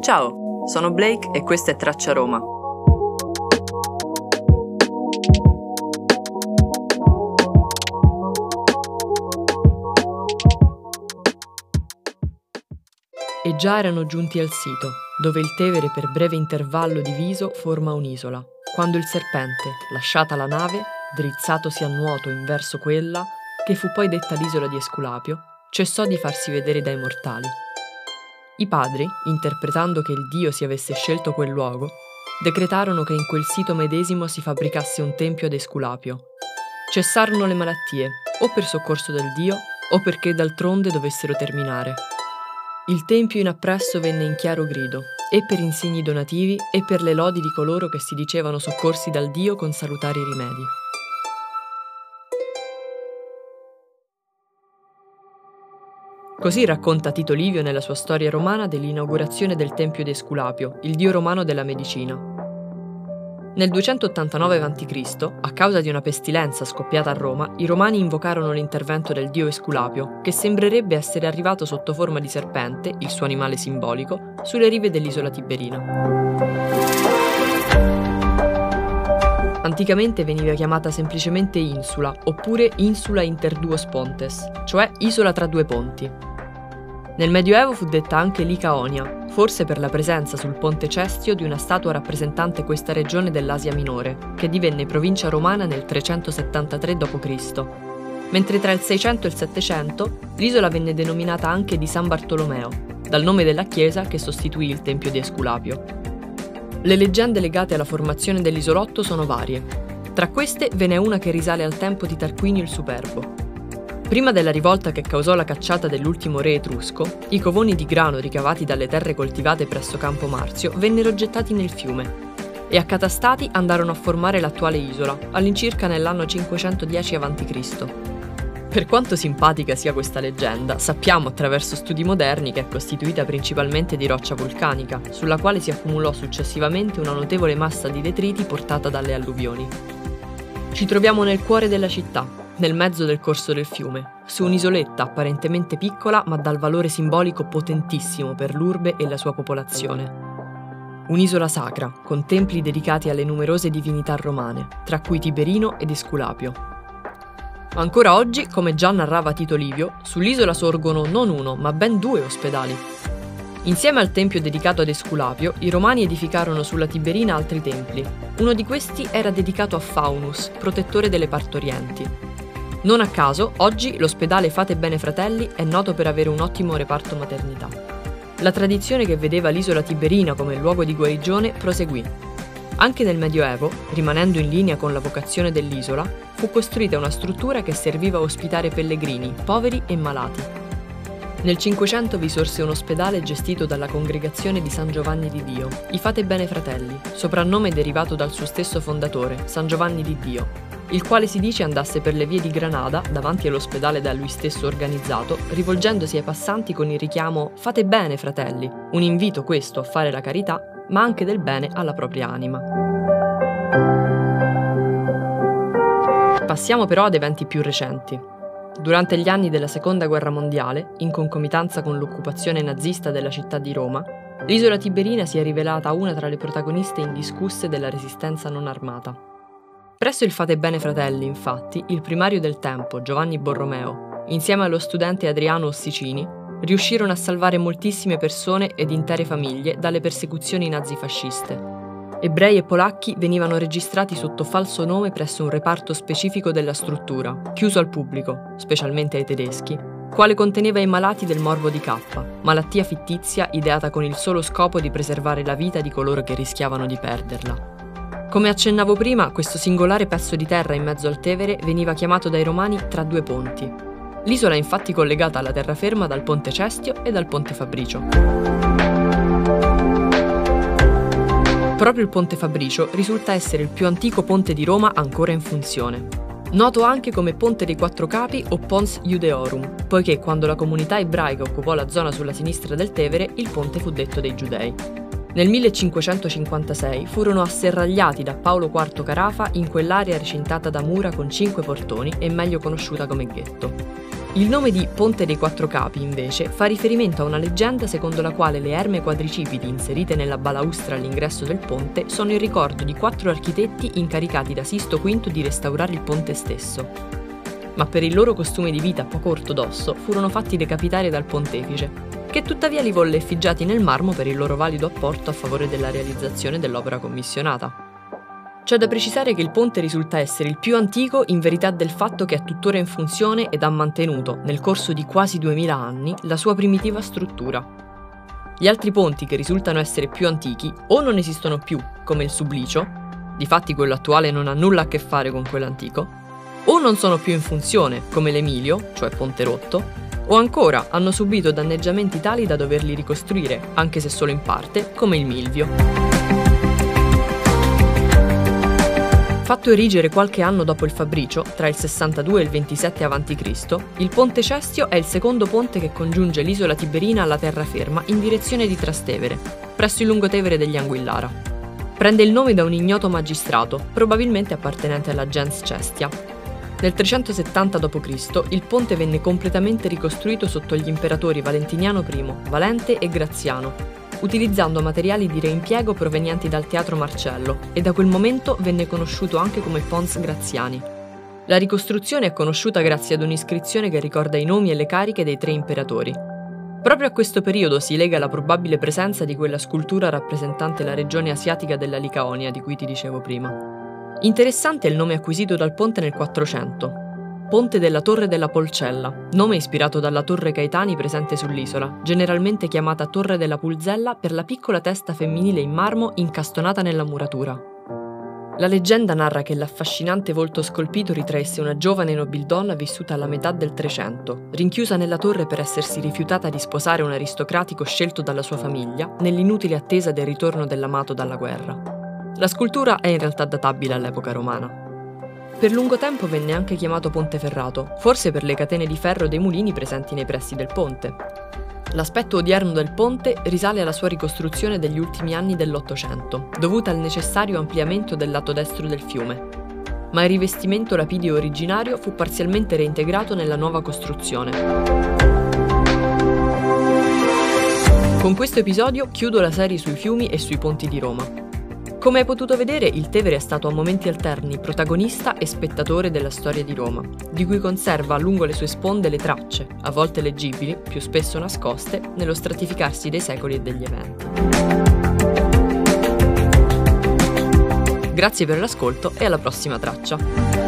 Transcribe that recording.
Ciao, sono Blake e questa è Traccia Roma. E già erano giunti al sito, dove il Tevere per breve intervallo diviso forma un'isola, quando il serpente, lasciata la nave, drizzatosi a nuoto in verso quella, che fu poi detta l'isola di Esculapio, cessò di farsi vedere dai mortali. I padri, interpretando che il Dio si avesse scelto quel luogo, decretarono che in quel sito medesimo si fabbricasse un tempio ad Esculapio. Cessarono le malattie, o per soccorso del Dio, o perché d'altronde dovessero terminare. Il tempio in appresso venne in chiaro grido, e per insigni donativi e per le lodi di coloro che si dicevano soccorsi dal Dio con salutari rimedi. Così racconta Tito Livio nella sua storia romana dell'inaugurazione del Tempio di Esculapio, il dio romano della medicina. Nel 289 a.C., a causa di una pestilenza scoppiata a Roma, i romani invocarono l'intervento del dio Esculapio, che sembrerebbe essere arrivato sotto forma di serpente, il suo animale simbolico, sulle rive dell'isola Tiberina. Anticamente veniva chiamata semplicemente insula, oppure insula inter duos pontes, cioè isola tra due ponti. Nel Medioevo fu detta anche Licaonia, forse per la presenza sul ponte Cestio di una statua rappresentante questa regione dell'Asia Minore, che divenne provincia romana nel 373 d.C. Mentre tra il 600 e il 700 l'isola venne denominata anche di San Bartolomeo, dal nome della chiesa che sostituì il tempio di Esculapio. Le leggende legate alla formazione dell'isolotto sono varie. Tra queste ve n'è una che risale al tempo di Tarquinio il Superbo, Prima della rivolta che causò la cacciata dell'ultimo re etrusco, i covoni di grano ricavati dalle terre coltivate presso Campo Marzio vennero gettati nel fiume e accatastati andarono a formare l'attuale isola, all'incirca nell'anno 510 a.C. Per quanto simpatica sia questa leggenda, sappiamo attraverso studi moderni che è costituita principalmente di roccia vulcanica, sulla quale si accumulò successivamente una notevole massa di detriti portata dalle alluvioni. Ci troviamo nel cuore della città, nel mezzo del corso del fiume, su un'isoletta apparentemente piccola ma dal valore simbolico potentissimo per l'urbe e la sua popolazione. Un'isola sacra, con templi dedicati alle numerose divinità romane, tra cui Tiberino ed Esculapio. Ancora oggi, come già narrava Tito Livio, sull'isola sorgono non uno, ma ben due ospedali. Insieme al tempio dedicato ad Esculapio, i romani edificarono sulla Tiberina altri templi. Uno di questi era dedicato a Faunus, protettore delle partorienti, non a caso, oggi l'ospedale Fate Bene Fratelli è noto per avere un ottimo reparto maternità. La tradizione che vedeva l'isola Tiberina come luogo di guarigione proseguì. Anche nel Medioevo, rimanendo in linea con la vocazione dell'isola, fu costruita una struttura che serviva a ospitare pellegrini, poveri e malati. Nel Cinquecento vi sorse un ospedale gestito dalla congregazione di San Giovanni di Dio, i Fate Bene Fratelli, soprannome derivato dal suo stesso fondatore, San Giovanni di Dio, il quale si dice andasse per le vie di Granada, davanti all'ospedale da lui stesso organizzato, rivolgendosi ai passanti con il richiamo Fate bene, fratelli, un invito questo a fare la carità, ma anche del bene alla propria anima. Passiamo però ad eventi più recenti. Durante gli anni della Seconda Guerra Mondiale, in concomitanza con l'occupazione nazista della città di Roma, l'isola Tiberina si è rivelata una tra le protagoniste indiscusse della resistenza non armata. Presso il Fate Bene Fratelli, infatti, il primario del tempo, Giovanni Borromeo, insieme allo studente Adriano Ossicini, riuscirono a salvare moltissime persone ed intere famiglie dalle persecuzioni nazifasciste. Ebrei e polacchi venivano registrati sotto falso nome presso un reparto specifico della struttura, chiuso al pubblico, specialmente ai tedeschi, quale conteneva i malati del morbo di K, malattia fittizia ideata con il solo scopo di preservare la vita di coloro che rischiavano di perderla. Come accennavo prima, questo singolare pezzo di terra in mezzo al Tevere veniva chiamato dai romani tra due ponti. L'isola è infatti collegata alla terraferma dal ponte Cestio e dal ponte Fabricio. Proprio il ponte Fabricio risulta essere il più antico ponte di Roma ancora in funzione. Noto anche come Ponte dei Quattro Capi o Pons Iudeorum, poiché quando la comunità ebraica occupò la zona sulla sinistra del Tevere, il ponte fu detto dei Giudei. Nel 1556 furono asserragliati da Paolo IV Carafa in quell'area recintata da mura con cinque portoni e meglio conosciuta come ghetto. Il nome di Ponte dei Quattro Capi, invece, fa riferimento a una leggenda secondo la quale le erme quadricipiti inserite nella balaustra all'ingresso del ponte sono il ricordo di quattro architetti incaricati da Sisto V di restaurare il ponte stesso. Ma per il loro costume di vita poco ortodosso furono fatti decapitare dal pontefice, che tuttavia li volle effigiati nel marmo per il loro valido apporto a favore della realizzazione dell'opera commissionata. C'è da precisare che il ponte risulta essere il più antico in verità del fatto che è tuttora in funzione ed ha mantenuto, nel corso di quasi 2000 anni, la sua primitiva struttura. Gli altri ponti che risultano essere più antichi o non esistono più, come il Sublicio, difatti quello attuale non ha nulla a che fare con quello antico, o non sono più in funzione, come l'Emilio, cioè Ponte Rotto, o ancora hanno subito danneggiamenti tali da doverli ricostruire, anche se solo in parte, come il Milvio. Fatto erigere qualche anno dopo il Fabricio, tra il 62 e il 27 a.C., il Ponte Cestio è il secondo ponte che congiunge l'isola Tiberina alla terraferma in direzione di Trastevere, presso il lungotevere degli Anguillara. Prende il nome da un ignoto magistrato, probabilmente appartenente alla gens Cestia. Nel 370 d.C. il ponte venne completamente ricostruito sotto gli imperatori Valentiniano I, Valente e Graziano, utilizzando materiali di reimpiego provenienti dal teatro Marcello e da quel momento venne conosciuto anche come Pons Graziani. La ricostruzione è conosciuta grazie ad un'iscrizione che ricorda i nomi e le cariche dei tre imperatori. Proprio a questo periodo si lega la probabile presenza di quella scultura rappresentante la regione asiatica della Licaonia di cui ti dicevo prima. Interessante è il nome acquisito dal ponte nel 400, Ponte della Torre della Polcella, nome ispirato dalla Torre Caetani presente sull'isola, generalmente chiamata Torre della Pulzella per la piccola testa femminile in marmo incastonata nella muratura. La leggenda narra che l'affascinante volto scolpito ritraesse una giovane nobildonna vissuta alla metà del Trecento, rinchiusa nella torre per essersi rifiutata di sposare un aristocratico scelto dalla sua famiglia, nell'inutile attesa del ritorno dell'amato dalla guerra. La scultura è in realtà databile all'epoca romana. Per lungo tempo venne anche chiamato Ponte Ferrato, forse per le catene di ferro dei mulini presenti nei pressi del ponte. L'aspetto odierno del ponte risale alla sua ricostruzione degli ultimi anni dell'Ottocento, dovuta al necessario ampliamento del lato destro del fiume. Ma il rivestimento rapidio originario fu parzialmente reintegrato nella nuova costruzione. Con questo episodio chiudo la serie sui fiumi e sui ponti di Roma. Come hai potuto vedere, il Tevere è stato a momenti alterni protagonista e spettatore della storia di Roma, di cui conserva lungo le sue sponde le tracce, a volte leggibili, più spesso nascoste, nello stratificarsi dei secoli e degli eventi. Grazie per l'ascolto e alla prossima traccia!